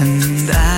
and I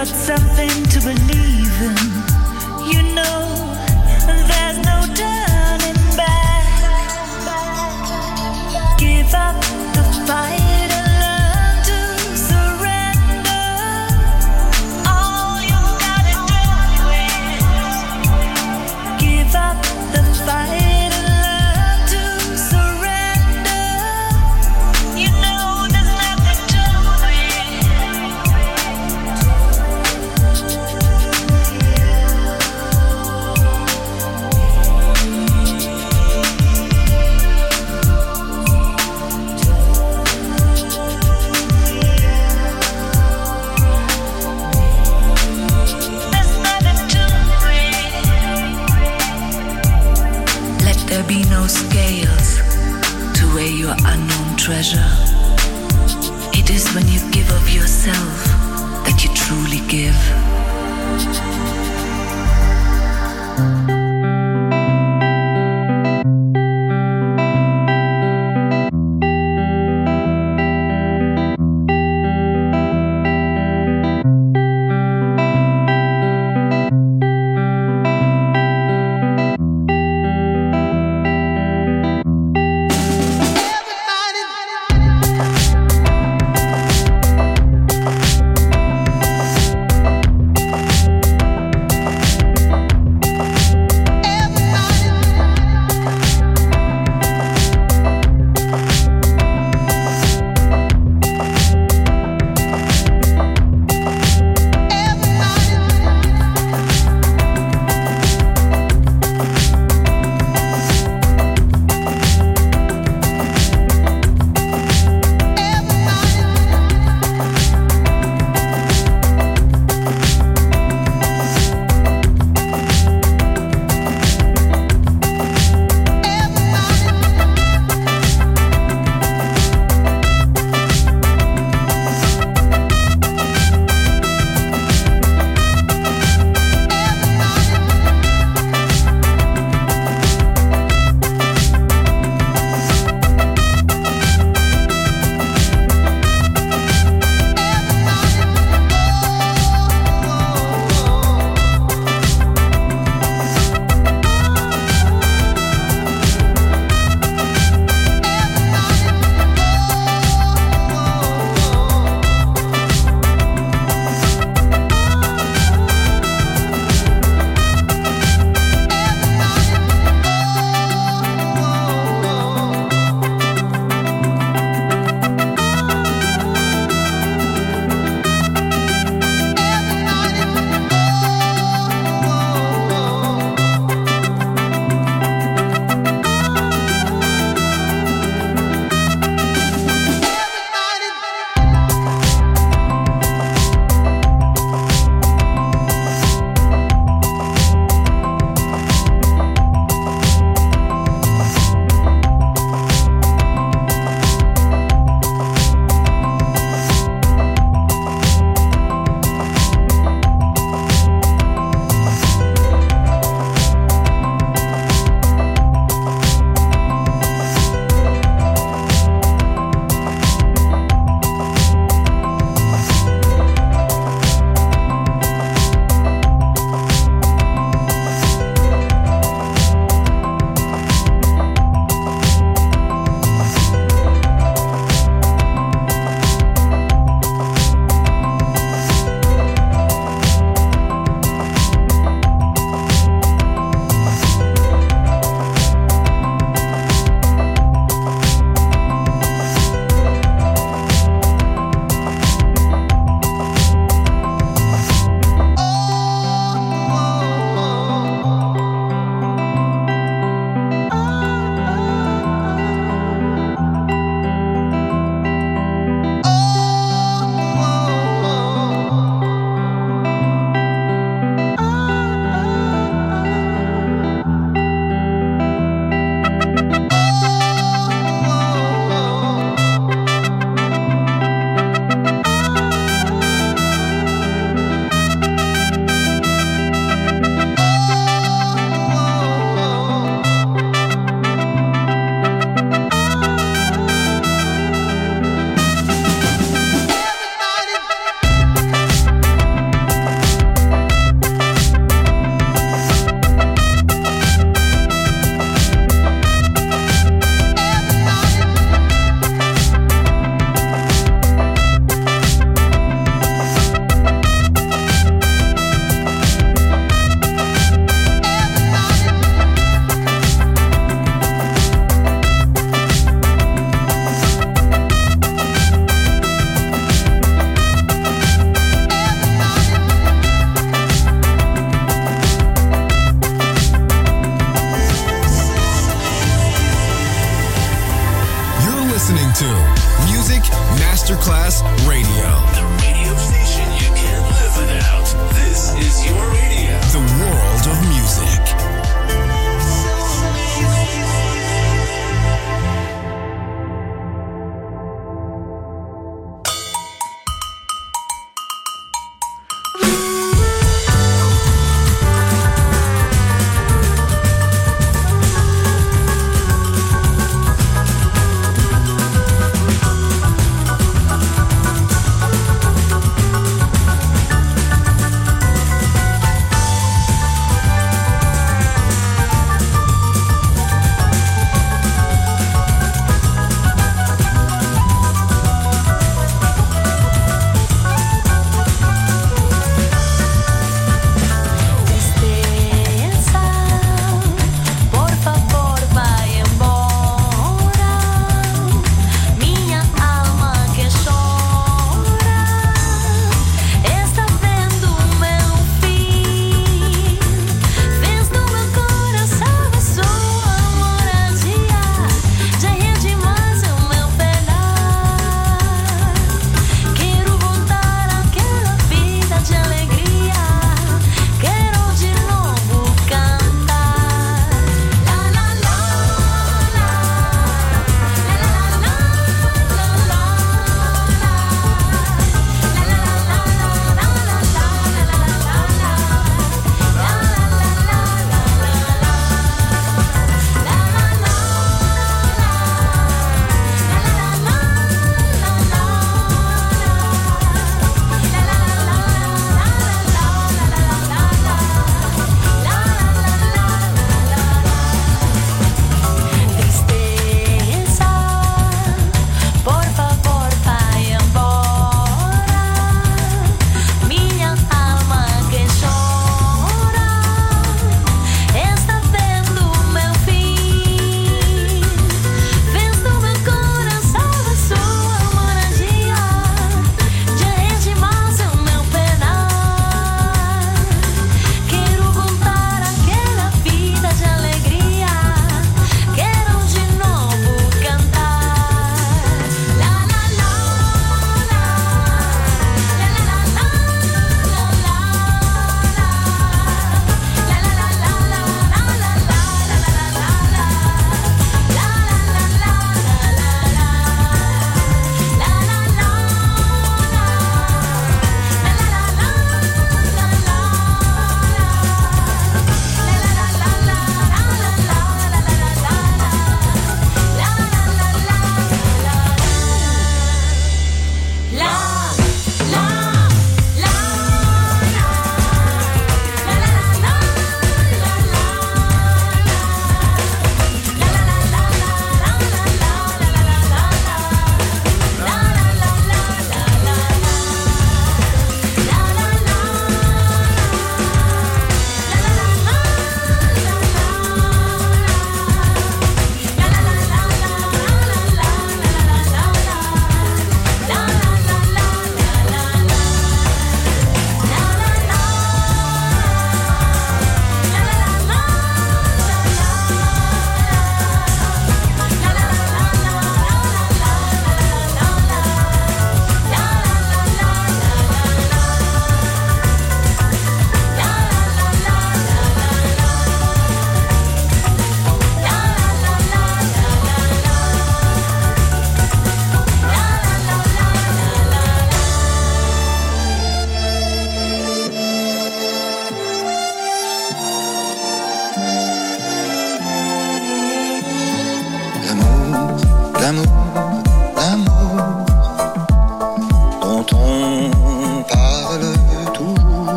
Got something